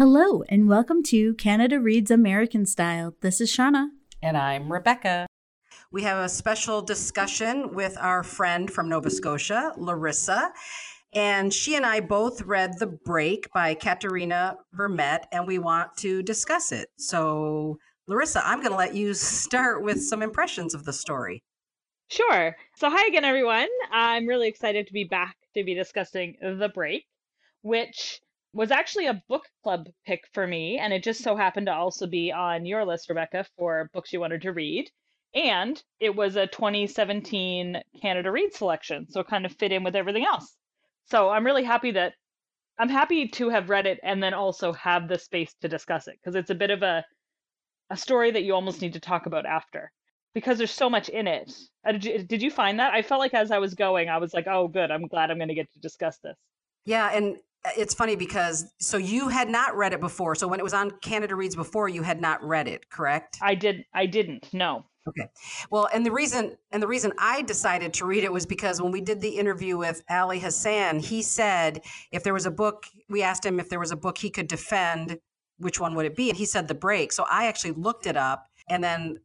Hello, and welcome to Canada Reads American Style. This is Shauna. And I'm Rebecca. We have a special discussion with our friend from Nova Scotia, Larissa. And she and I both read The Break by Katherena Vermette, and we want to discuss it. So, Larissa, I'm going to let you start with some impressions of the story. Sure. So, hi again, everyone. I'm really excited to be back to be discussing The Break, which was actually a book club pick for me. And it just so happened to also be on your list, Rebecca, for books you wanted to read. And it was a 2017 Canada Read selection. So it kind of fit in with everything else. So I'm really happy that I'm happy to have read it and then also have the space to discuss it because it's a bit of a a story that you almost need to talk about after because there's so much in it. Uh, did you, did you find that? I felt like as I was going, I was like, oh, good. I'm glad I'm going to get to discuss this. Yeah, and Uh, it's funny because so you had not read it before. So when it was on Canada Reads before, you had not read it, correct? I did. I didn't. No. Okay. Well, and the reason and the reason I decided to read it was because when we did the interview with Ali Hassan, he said if there was a book, we asked him if there was a book he could defend, which one would it be? And he said The Break. So I actually looked it up and then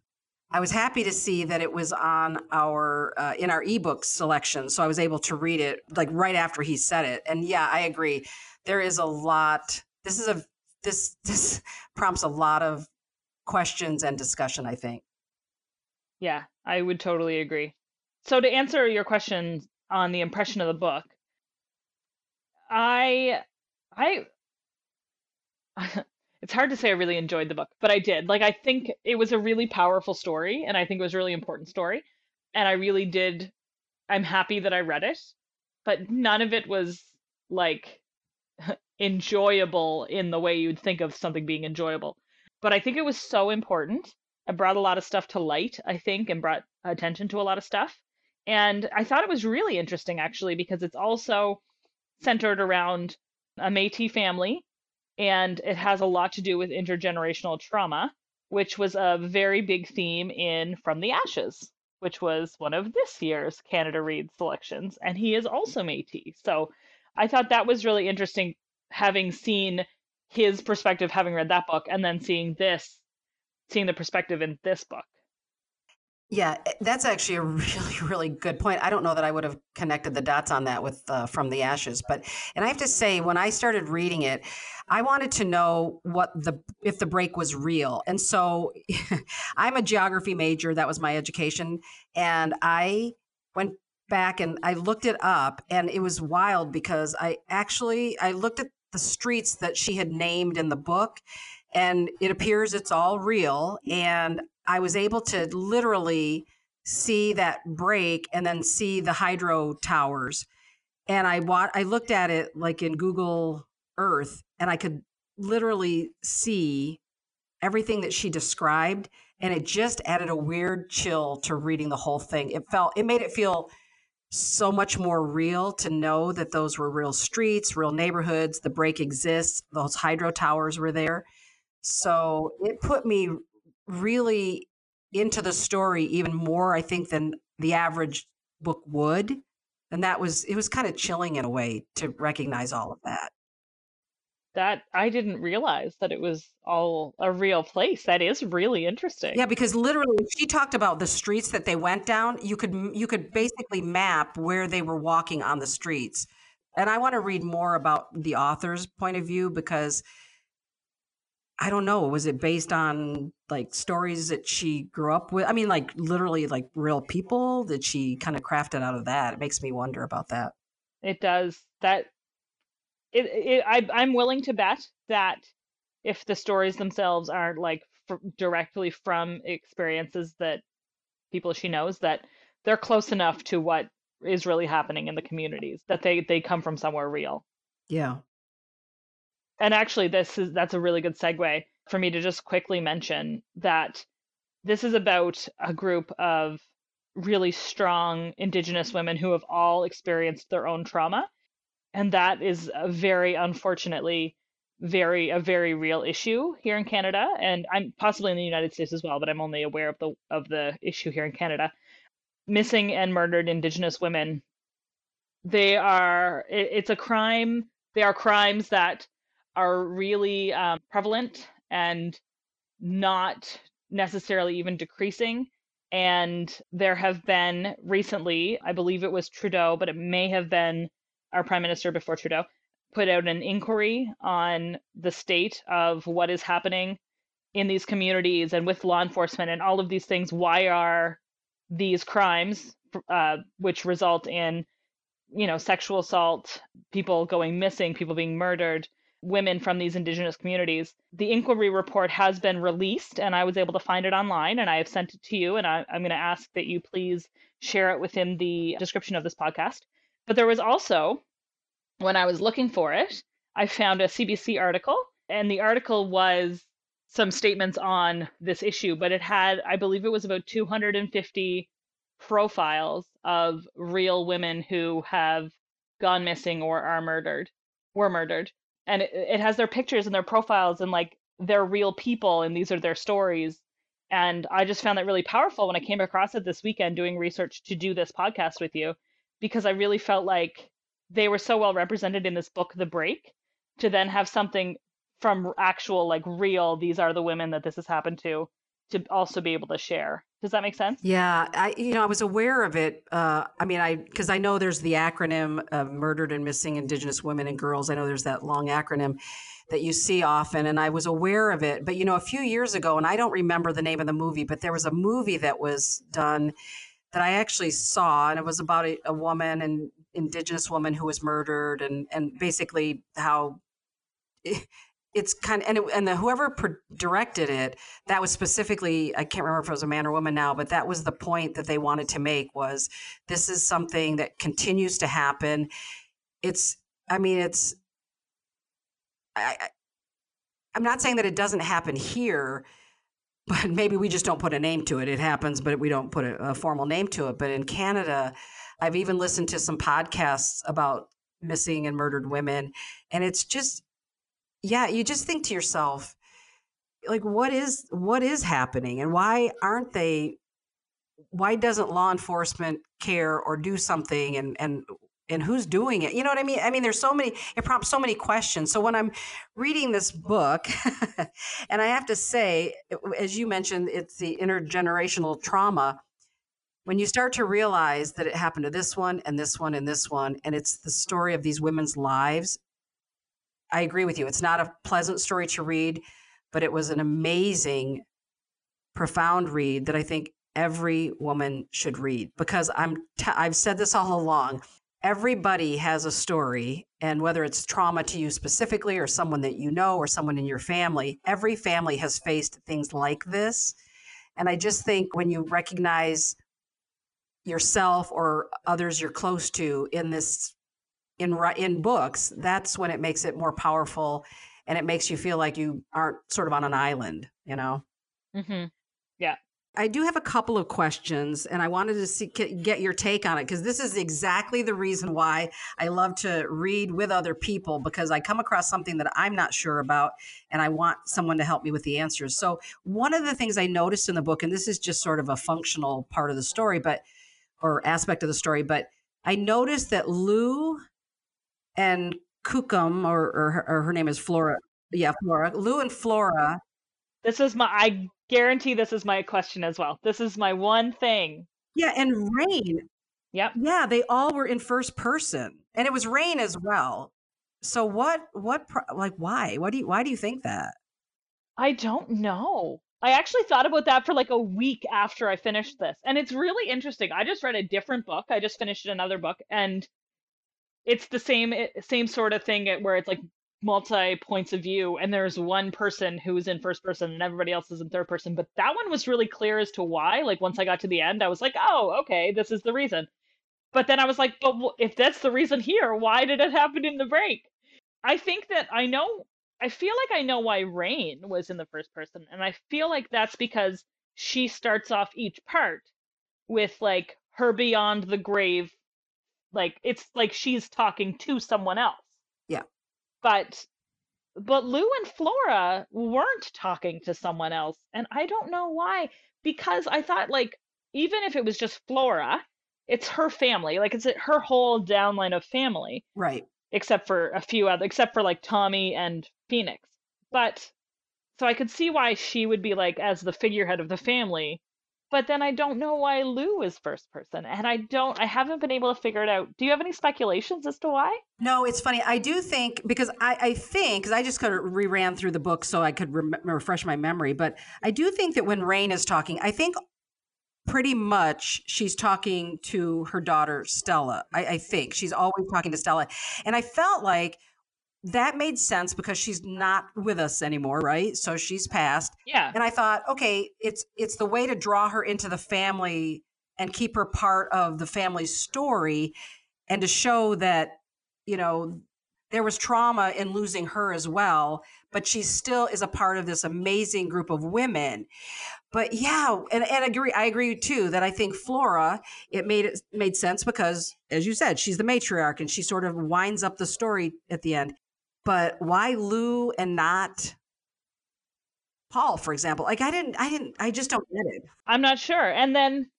I was happy to see that it was on our uh, in our ebook selection, so I was able to read it like right after he said it. And yeah, I agree. There is a lot. This is a this this prompts a lot of questions and discussion. I think. Yeah, I would totally agree. So to answer your question on the impression of the book, I I it's hard to say I really enjoyed the book, but I did. Like I think it was a really powerful story and I think it was a really important story. And I really did I'm happy that I read it, but none of it was like enjoyable in the way you'd think of something being enjoyable. But I think it was so important. It brought a lot of stuff to light, I think, and brought attention to a lot of stuff. And I thought it was really interesting actually because it's also centered around a Métis family and it has a lot to do with intergenerational trauma, which was a very big theme in From the Ashes, which was one of this year's Canada Read selections, and he is also Métis. So I thought that was really interesting, having seen his perspective, having read that book, and then seeing this, seeing the perspective in this book. Yeah, eh, that's actually a really, really good point. I don't know that I would have connected the dots on that with uh, From the Ashes, but and I have to say, when I started reading it, I wanted to know what the if the break was real, and so I'm a geography major. That was my education, and I went back and I looked it up, and it was wild because I actually I looked at the streets that she had named in the book, and it appears it's all real, and I was able to literally see that break and then see the hydro towers. And I wa- I looked at it like in Google Earth and I could literally see everything that she described and it just added a weird chill to reading the whole thing. It felt it made it feel so much more real to know that those were real streets, real neighborhoods, the break exists, those hydro towers were there. So it put me really into the story even more, I think, than the average book would. And that was, it was kind of chilling in a way to recognize all of that. That I didn't realize that it was all a real place. That is really interesting. Yeah, because literally she talked about the streets that they went down. You could you could basically map where they were walking on the streets. And I want to read more about the author's point of view because I don't know. Was it based on like stories that she grew up with? I mean, like literally like real people? that she kind of crafted out of that? It makes me wonder about that. It does. That it, it I I'm willing to bet that if the stories themselves aren't like f- directly from experiences that people she knows that they're close enough to what is really happening in the communities that they they come from somewhere real. Yeah and actually this is that's a really good segue for me to just quickly mention that this is about a group of really strong indigenous women who have all experienced their own trauma. And that is a very unfortunately very a very real issue here in Canada. And I'm possibly in the United States as well but I'm only aware of the of the issue here in Canada. Missing and murdered indigenous women they are it, it's a crime they are crimes that are really um, prevalent and not necessarily even decreasing. And there have been recently, I believe it was Trudeau, but it may have been our prime minister before Trudeau, put out an inquiry on the state of what is happening in these communities and with law enforcement and all of these things. Why are these crimes, uh, which result in, you know, sexual assault, people going missing, people being murdered, women from these indigenous communities. The inquiry report has been released, and I was able to find it online, and I have sent it to you. And I, am going to ask that you please share it within the description of this podcast. But there was also, when I was looking for it, I found a CBC article, and the article was some statements on this issue, but it had, I believe it was about 250 profiles of real women who have gone missing or are murdered, were murdered and it, it has their pictures and their profiles and like they're real people and these are their stories and i just found that really powerful when i came across it this weekend doing research to do this podcast with you because i really felt like they were so well represented in this book the break to then have something from actual like real these are the women that this has happened to to also be able to share. Does that make sense? Yeah, I you know I was aware of it. Uh, I mean, I because I know there's the acronym of Murdered and Missing Indigenous Women and Girls. I know there's that long acronym that you see often, and I was aware of it. But you know, a few years ago, and I don't remember the name of the movie, but there was a movie that was done that I actually saw, and it was about a, a woman and indigenous woman who was murdered, and and basically how it's kind of and, it, and the whoever directed it that was specifically i can't remember if it was a man or woman now but that was the point that they wanted to make was this is something that continues to happen. It's i mean it's I, I i'm not saying that it doesn't happen here but maybe we just don't put a name to it. It happens but we don't put a, a formal name to it. But in canada i've even listened to some podcasts about missing and murdered women and it's just yeah, you just think to yourself, like, what is what is happening, and why aren't they? Why doesn't law enforcement care or do something? And and and who's doing it? You know what I mean? I mean, there's so many. It prompts so many questions. So when I'm reading this book, and I have to say, as you mentioned, it's the intergenerational trauma when you start to realize that it happened to this one and this one and this one, and it's the story of these women's lives, I agree with you. It's not a pleasant story to read, but it was an amazing, profound read that I think every woman should read because I'm t- I've said this all along. Everybody has a story, and whether it's trauma to you specifically, or someone that you know, or someone in your family, every family has faced things like this. And I just think when you recognize yourself or others you're close to in this in in books, that's when it makes it more powerful, and it makes you feel like you aren't sort of on an island. You know. Mm-hmm. Yeah. I do have a couple of questions, and I wanted to see, get your take on it because this is exactly the reason why I love to read with other people because I come across something that I'm not sure about, and I want someone to help me with the answers. So, one of the things I noticed in the book, and this is just sort of a functional part of the story, but or aspect of the story, but I noticed that Lou and Kookom, or, or, her, or her name is Flora. Yeah, Flora. Lou and Flora. This is my, I guarantee this is my question as well. This is my one thing. Yeah, and Rain. Yep. Yeah, they all were in first person, and it was Rain as well. So what? What? Like, why? Why do you? Why do you think that? I don't know. I actually thought about that for like a week after I finished this, and it's really interesting. I just read a different book. I just finished another book, and it's the same eh, same sort of thing where it's like multi points of view and there's one person who's in first person and everybody else is in third person but that one was really clear as to why like once i got to the end i was like oh okay this is the reason. But then i was like but if that's the reason here why did it happen in the break? I think that i know i feel like i know why rain was in the first person and i feel like that's because she starts off each part with like her beyond the grave like it's like she's talking to someone else. Yeah. But but Lou and Flora weren't talking to someone else and I don't know why because I thought like even if it was just Flora, it's her family. Like it's her whole downline of family. Right. Except for a few other except for like Tommy and Phoenix. But so I could see why she would be like as the figurehead of the family, but then I don't know why Lou is first person, and I don't. I haven't been able to figure it out. Do you have any speculations as to why? No, it's funny. I do think because I, I think because I just kind of reran through the book so I could rem- refresh my memory, but I do think that when Rain is talking, I think pretty much she's talking to her daughter Stella. I, I think she's always talking to Stella, and I felt like that made sense because she's not with us anymore, right? So she's passed. Yeah. And I thought, okay, it's it's the way to draw her into the family and keep her part of the family's story and to show that, you know, there was trauma in losing her as well, but she still is a part of this amazing group of women. But yeah, and, and I agree. I agree too that I think Flora it made it made sense because, as you said, she's the matriarch and she sort of winds up the story at the end but why Lou and not Paul, for example? Like I didn't, I didn't, I just don't get it. I'm not sure. And then,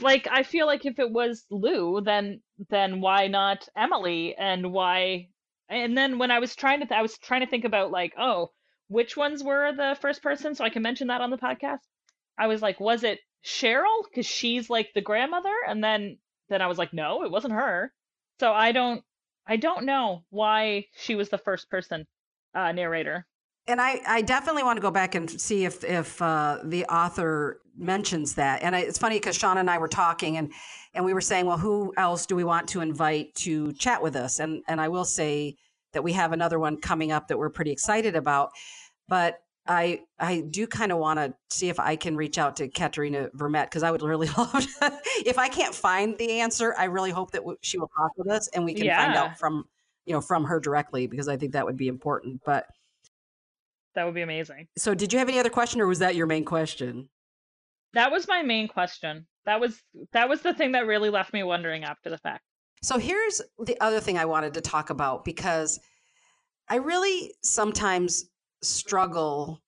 like, I feel like if it was Lou, then then why not Emily? And why? And then when I was trying to, th- I was trying to think about like, oh, which ones were the first person, so I can mention that on the podcast. I was like, was it Cheryl because she's like the grandmother? And then then I was like, no, it wasn't her. So I don't I don't know why she was the first person uh, narrator. And I, I definitely want to go back and see if if uh, the author mentions that. And I, it's funny because Sean and I were talking and and we were saying, well, who else do we want to invite to chat with us? And and I will say that we have another one coming up that we're pretty excited about. But I I do kind of want to see if I can reach out to Katherena Vermette because I would really love to, if I can't find the answer. I really hope that w- she will talk with us and we can yeah. find out from you know from her directly because I think that would be important. But that would be amazing. So, did you have any other question, or was that your main question? That was my main question. That was that was the thing that really left me wondering after the fact. So here's the other thing I wanted to talk about because I really sometimes struggle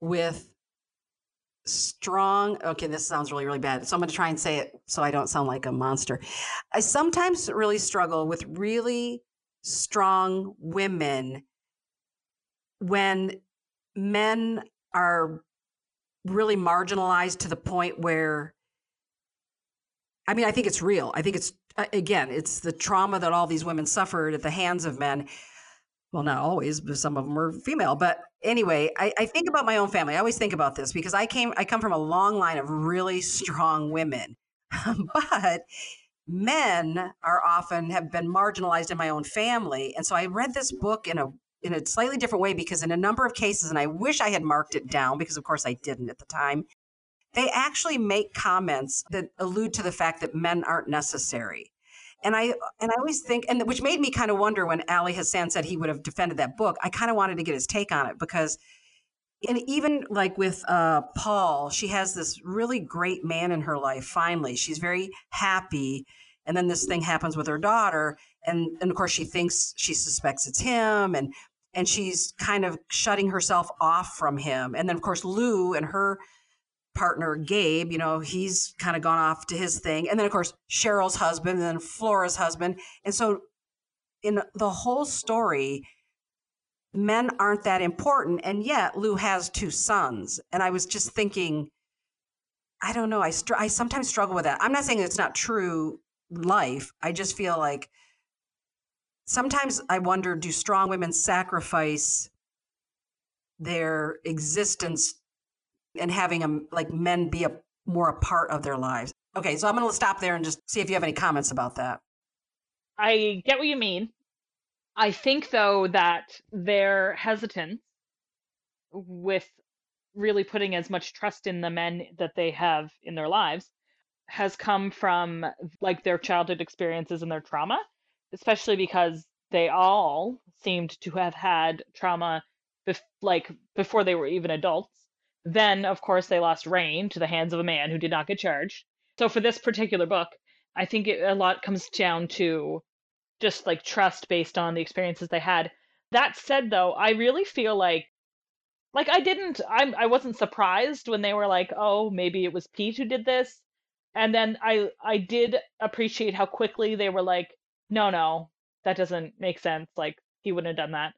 with strong okay this sounds really really bad so i'm going to try and say it so i don't sound like a monster. I sometimes really struggle with really strong women when men are really marginalized to the point where i mean i think it's real. I think it's again it's the trauma that all these women suffered at the hands of men well, not always, but some of them were female. But anyway, I, I, think about my own family. I always think about this because I came, I come from a long line of really strong women, but men are often have been marginalized in my own family. And so I read this book in a in a slightly different way because in a number of cases, and I wish I had marked it down because of course I didn't at the time, they actually make comments that allude to the fact that men aren't necessary and I and I always think, and which made me kind of wonder when Ali Hassan said he would have defended that book. I kind of wanted to get his take on it because, and even like with uh, Paul, she has this really great man in her life. Finally, she's very happy, and then this thing happens with her daughter, and and of course she thinks she suspects it's him, and and she's kind of shutting herself off from him, and then of course Lou and her partner Gabe, you know, he's kind of gone off to his thing. And then of course Cheryl's husband and then Flora's husband. And so in the whole story, men aren't that important and yet Lou has two sons. And I was just thinking I don't know, I str- I sometimes struggle with that. I'm not saying it's not true life. I just feel like sometimes I wonder do strong women sacrifice their existence and having them like men be a more a part of their lives. Okay, so I'm going to stop there and just see if you have any comments about that. I get what you mean. I think though that their hesitance with really putting as much trust in the men that they have in their lives has come from like their childhood experiences and their trauma, especially because they all seemed to have had trauma bef- like before they were even adults then, of course, they lost Rain to the hands of a man who did not get charged. So, for this particular book, I think it, a lot comes down to just like trust based on the experiences they had. That said, though, I really feel like like I didn't I'm I wasn't surprised when they were like, "Oh, maybe it was Pete who did this." And then I I did appreciate how quickly they were like, "No, no, that doesn't make sense. Like he wouldn't have done that."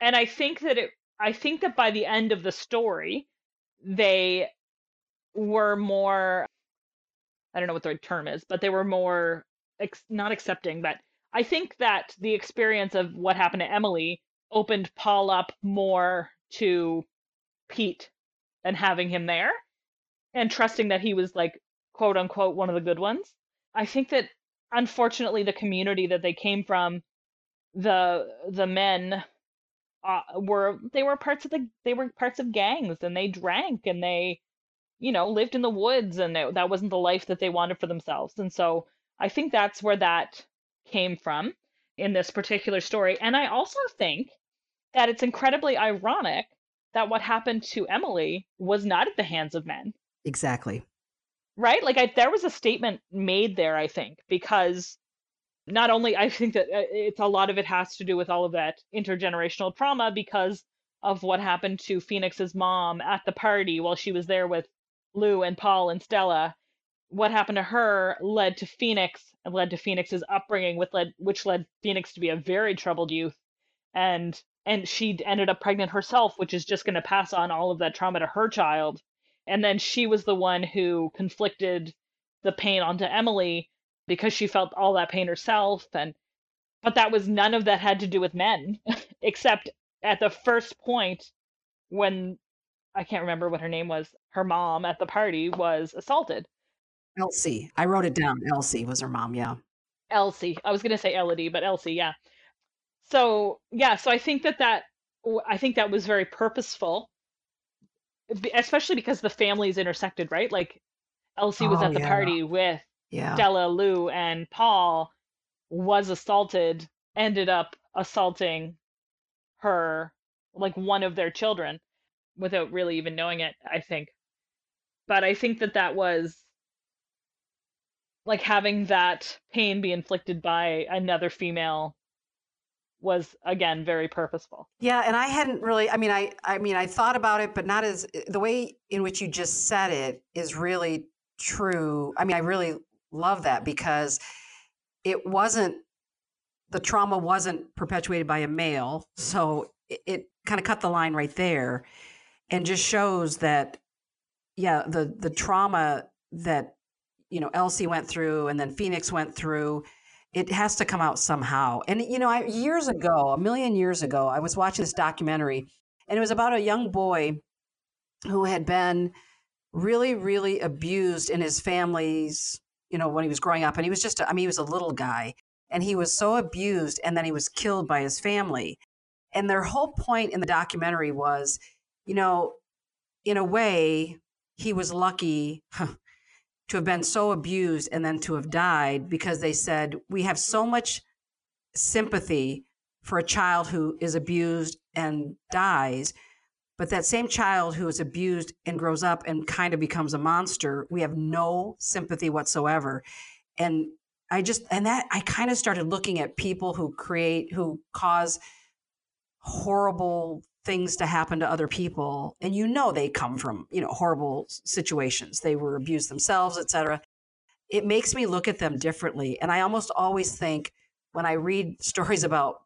and I think that it I think that by the end of the story, they were more I don't know what the term is, but they were more ex- not accepting, but I think that the experience of what happened to Emily opened Paul up more to Pete and having him there and trusting that he was like quote unquote one of the good ones. I think that unfortunately the community that they came from the the men uh, were they were parts of the they were parts of gangs and they drank and they you know lived in the woods and they, that wasn't the life that they wanted for themselves. And so i think that's where that came from in this particular story. And i also think that it's incredibly ironic that what happened to emily was not at the hands of men. Exactly. right? Like I, there was a statement made there i think because not only I think that uh, it's a lot of it has to do with all of that intergenerational trauma because of what happened to Phoenix's mom at the party while she was there with Lou and Paul and Stella. What happened to her led to Phoenix and led to Phoenix's upbringing, which led which led Phoenix to be a very troubled youth, and and she ended up pregnant herself, which is just going to pass on all of that trauma to her child. And then she was the one who conflicted the pain onto Emily because she felt all that pain herself and but that was none of that had to do with men except at the first point when I can't remember what her name was her mom at the party was assaulted Elsie. I wrote it down. Elsie was her mom. Yeah. Elsie I was going to say Elodie but Elsie yeah so yeah so I think that that I think that was very purposeful especially because the families intersected right like Elsie was Oh, at the yeah. party with Yeah. Stella, Lou, and Paul was assaulted, ended up assaulting her, like one of their children, without really even knowing it, I think. But I think that that was like having that pain be inflicted by another female was again very purposeful. Yeah, and I hadn't really I mean I I mean I thought about it but not as eh, the way in which you just said it is really true. I mean I really love that because it wasn't the trauma wasn't perpetuated by a male, so it, it kind of cut the line right there and just shows that yeah, the the trauma that you know Elsie went through and then Phoenix went through it has to come out somehow. And you know, I, years ago, a million years ago, I was watching this documentary, and it was about a young boy who had been really, really abused in his family's, you know, when he was growing up. And he was just, I mean, he was a little guy, and he was so abused, and then he was killed by his family. And their whole point in the documentary was, you know, in a way, he was lucky to have been so abused and then to have died because they said we have so much sympathy for a child who is abused and dies but that same child who is abused and grows up and kind of becomes a monster we have no sympathy whatsoever. And i just and that i kind of started looking at people who create who cause horrible things to happen to other people. And you know they come from you know horrible situations. They were abused themselves etc it makes me look at them differently. And i almost always think when i read stories about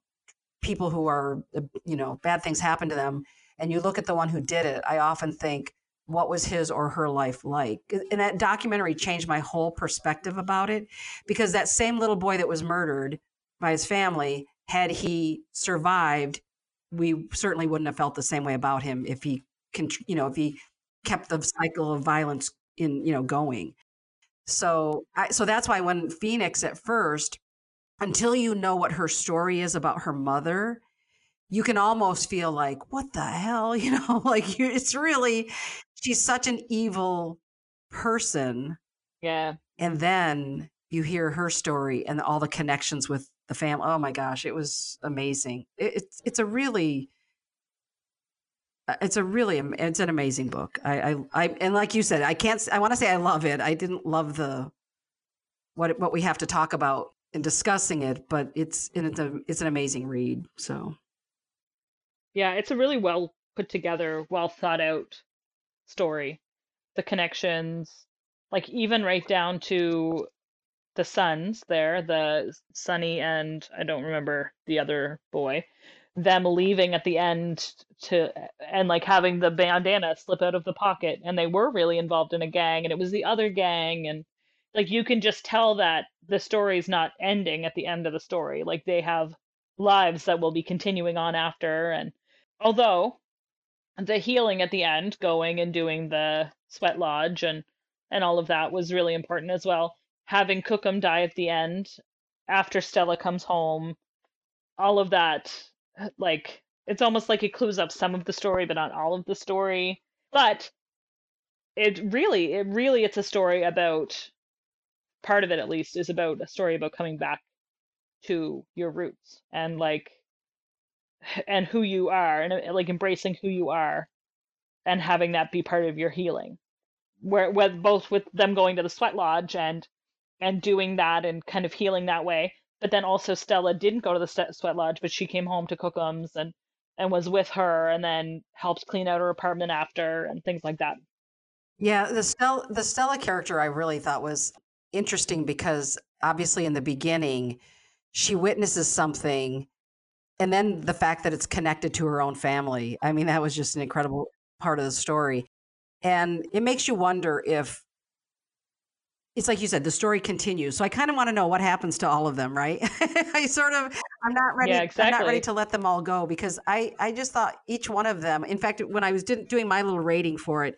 people who are you know bad things happen to them and you look at the one who did it i often think what was his or her life like? And that documentary changed my whole perspective about it because that same little boy that was murdered by his family had he survived we certainly wouldn't have felt the same way about him if he can you know if he kept the cycle of violence in you know going. So I, so that's why when phoenix at first until you know what her story is about her mother you can almost feel like what the hell you know like you, it's really she's such an evil person Yeah. and then you hear her story and all the connections with the family. Oh my gosh, it was amazing. It, it's it's a really uh, it's a really it's an amazing book. I I, I and like you said, I can't. I want to say I love it. I didn't love the what what we have to talk about in discussing it, but it's and it's a it's an amazing read. So Yeah, it's a really well put together, well thought out story. The connections, like even right down to the sons there, the Sonny and I don't remember the other boy, them leaving at the end to and like having the bandana slip out of the pocket and they were really involved in a gang and it was the other gang and like you can just tell that the story's not ending at the end of the story like they have lives that will be continuing on after and although the healing at the end going and doing the sweat lodge and and all of that was really important as well. Having Kookom die at the end after Stella comes home all of that like it's almost like it clues up some of the story but not all of the story. But it really it really it's a story about part of it at least is about a story about coming back to your roots and like and who you are and uh, like embracing who you are and having that be part of your healing where with both with them going to the sweat lodge and and doing that and kind of healing that way but then also Stella didn't go to the sweat lodge, but she came home to Kookom's and and was with her, and then helped clean out her apartment after, and things like that. Yeah, the Stella the Stella character I really thought was interesting because obviously in the beginning she witnesses something and then the fact that it's connected to her own family. I mean, that was just an incredible part of the story. And it makes you wonder if it's like you said, the story continues. So I kind of want to know what happens to all of them, right? I sort of, I'm not ready. Yeah, exactly. I'm not ready to let them all go because I, I just thought each one of them. In fact, when I was doing my little rating for it,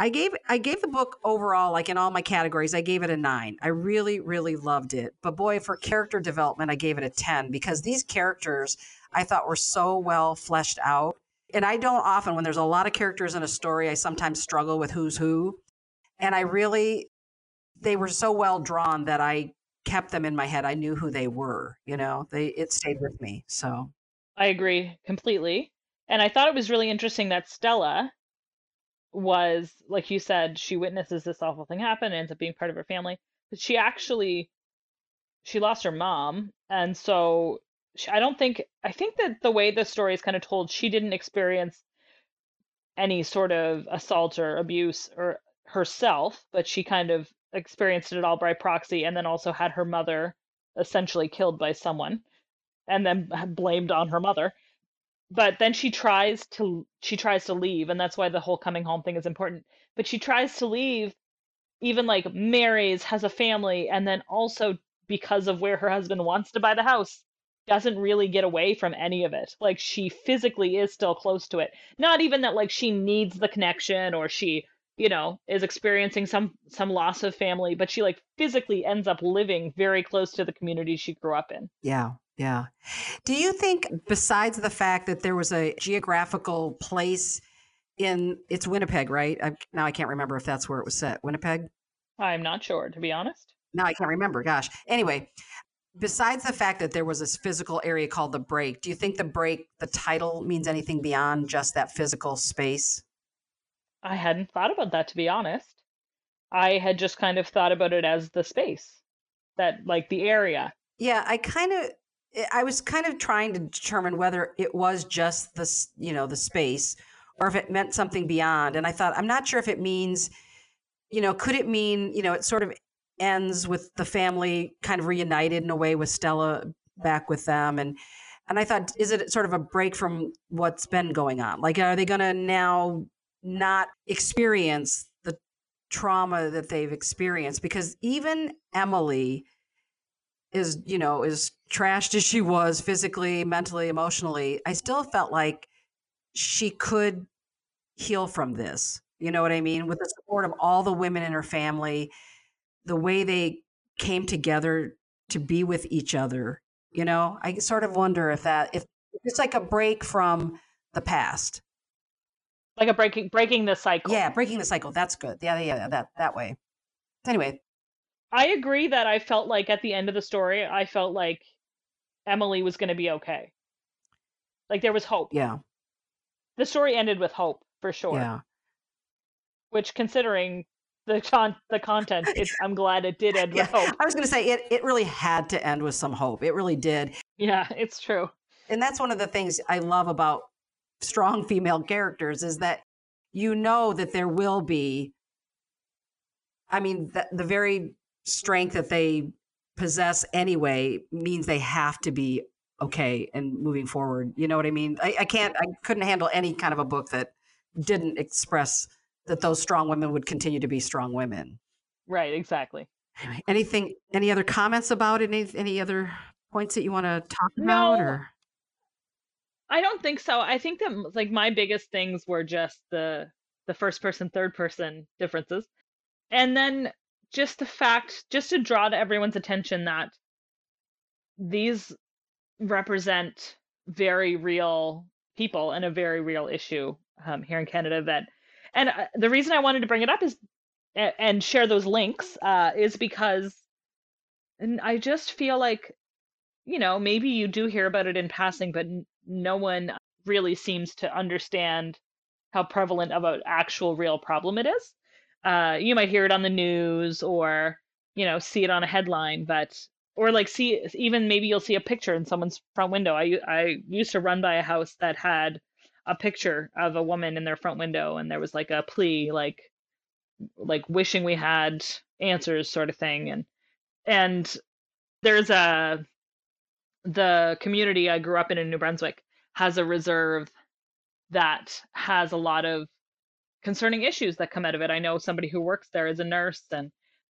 I gave, I gave the book overall, like in all my categories, I gave it a nine. I really, really loved it. But boy, for character development, I gave it a ten because these characters I thought were so well fleshed out. And I don't often, when there's a lot of characters in a story, I sometimes struggle with who's who. And I really they were so well drawn that I kept them in my head. I knew who they were, you know. They it stayed with me. So I agree completely. And I thought it was really interesting that Stella was like you said, she witnesses this awful thing happen, ends up being part of her family, but she actually she lost her mom, and so she, I don't think I think that the way the story is kind of told, she didn't experience any sort of assault or abuse or herself, but she kind of experienced it all by proxy and then also had her mother essentially killed by someone and then blamed on her mother but then she tries to she tries to leave and that's why the whole coming home thing is important but she tries to leave even like marries has a family and then also because of where her husband wants to buy the house doesn't really get away from any of it like she physically is still close to it not even that like she needs the connection or she you know is experiencing some some loss of family but she like physically ends up living very close to the community she grew up in. Yeah yeah. Do you think besides the fact that there was a geographical place in it's winnipeg right? I, now i can't remember if that's where it was set. Winnipeg? I'm not sure to be honest. Now i can't remember gosh. Anyway besides the fact that there was this physical area called the break do you think the break the title means anything beyond just that physical space? I hadn't thought about that to be honest. I had just kind of thought about it as the space, that like the area. Yeah, I kind of I was kind of trying to determine whether it was just the you know the space or if it meant something beyond. And I thought I'm not sure if it means, you know, could it mean you know it sort of ends with the family kind of reunited in a way with Stella back with them and and I thought is it sort of a break from what's been going on? Like are they going to now not experience the trauma that they've experienced because even Emily is, you know, as trashed as she was physically, mentally, emotionally, I still felt like she could heal from this. You know what I mean? With the support of all the women in her family, the way they came together to be with each other. You know, I sort of wonder if that if it's like a break from the past like a breaking breaking the cycle. Yeah, breaking the cycle. That's good. Yeah, yeah, that that way. Anyway, I agree that I felt like at the end of the story, I felt like Emily was going to be okay. Like there was hope. Yeah. The story ended with hope for sure. Yeah. Which, considering the con the content, it's, I'm glad it did end yeah. with hope. I was going to say it. It really had to end with some hope. It really did. Yeah, it's true. And that's one of the things I love about strong female characters is that you know that there will be i mean the, the very strength that they possess anyway means they have to be okay and moving forward. You know what I mean? I, I can't, I couldn't handle any kind of a book that didn't express that those strong women would continue to be strong women. Right, exactly. Anything, any other comments about it? Any, any other points that you want to talk about No, or? I don't think so. I think that like my biggest things were just the the first person, third person differences. And then just the fact, just to draw to everyone's attention that these represent very real people and a very real issue um, here in Canada. That, and uh, the reason I wanted to bring it up is and share those links uh, is because and I just feel like you know maybe you do hear about it in passing, but n- no one really seems to understand how prevalent of an actual real problem it is. Uh, you might hear it on the news or you know see it on a headline, but or like see even maybe you'll see a picture in someone's front window. I I used to run by a house that had a picture of a woman in their front window, and there was like a plea, like like wishing we had answers, sort of thing, and and there's a the community I grew up in in New Brunswick has a reserve that has a lot of concerning issues that come out of it. I know somebody who works there as a nurse and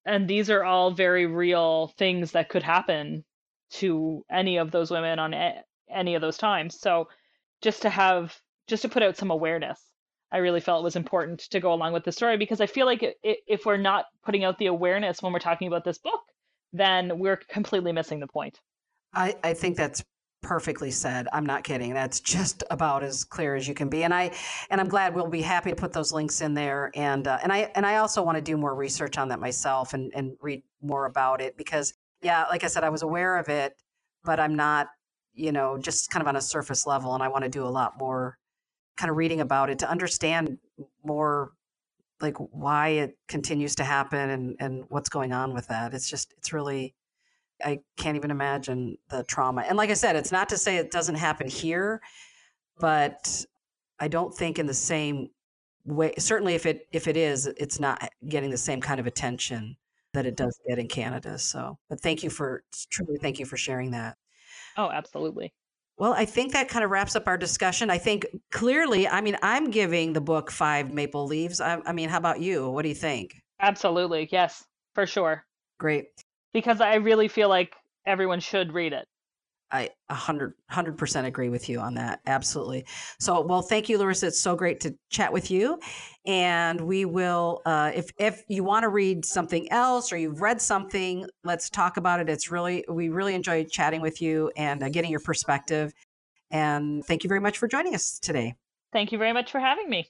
and these are all very real things that could happen to any of those women on a- any of those times. So just to have just to put out some awareness, I really felt it was important to go along with the story because I feel like if we're not putting out the awareness when we're talking about this book, then we're completely missing the point. I, I think that's perfectly said. I'm not kidding. That's just about as clear as you can be. And I and I'm glad we'll be happy to put those links in there. And uh, and I and I also want to do more research on that myself and and read more about it because yeah, like I said, I was aware of it, but I'm not you know just kind of on a surface level. And I want to do a lot more kind of reading about it to understand more like why it continues to happen and and what's going on with that. It's just it's really I can't even imagine the trauma. And like I said, it's not to say it doesn't happen here, but I don't think in the same way. Certainly, if it if it is, it's not getting the same kind of attention that it does get in Canada. So, but thank you for truly thank you for sharing that. Oh, absolutely. Well, I think that kind of wraps up our discussion. I think clearly, I mean, I'm giving the book five maple leaves. I, I mean, how about you? What do you think? Absolutely. Yes, for sure. Great. Because I really feel like everyone should read it. I 100 100% agree with you on that. Absolutely. So, well, thank you, Larissa. It's so great to chat with you. And we will, uh, if if you want to read something else or you've read something, let's talk about it. It's really we really enjoyed chatting with you and uh, getting your perspective. And thank you very much for joining us today. Thank you very much for having me.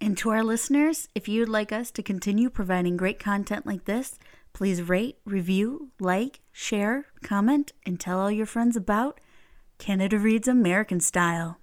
And to our listeners, if you'd like us to continue providing great content like this, please rate, review, like, share, comment, and tell all your friends about Canada Reads American Style.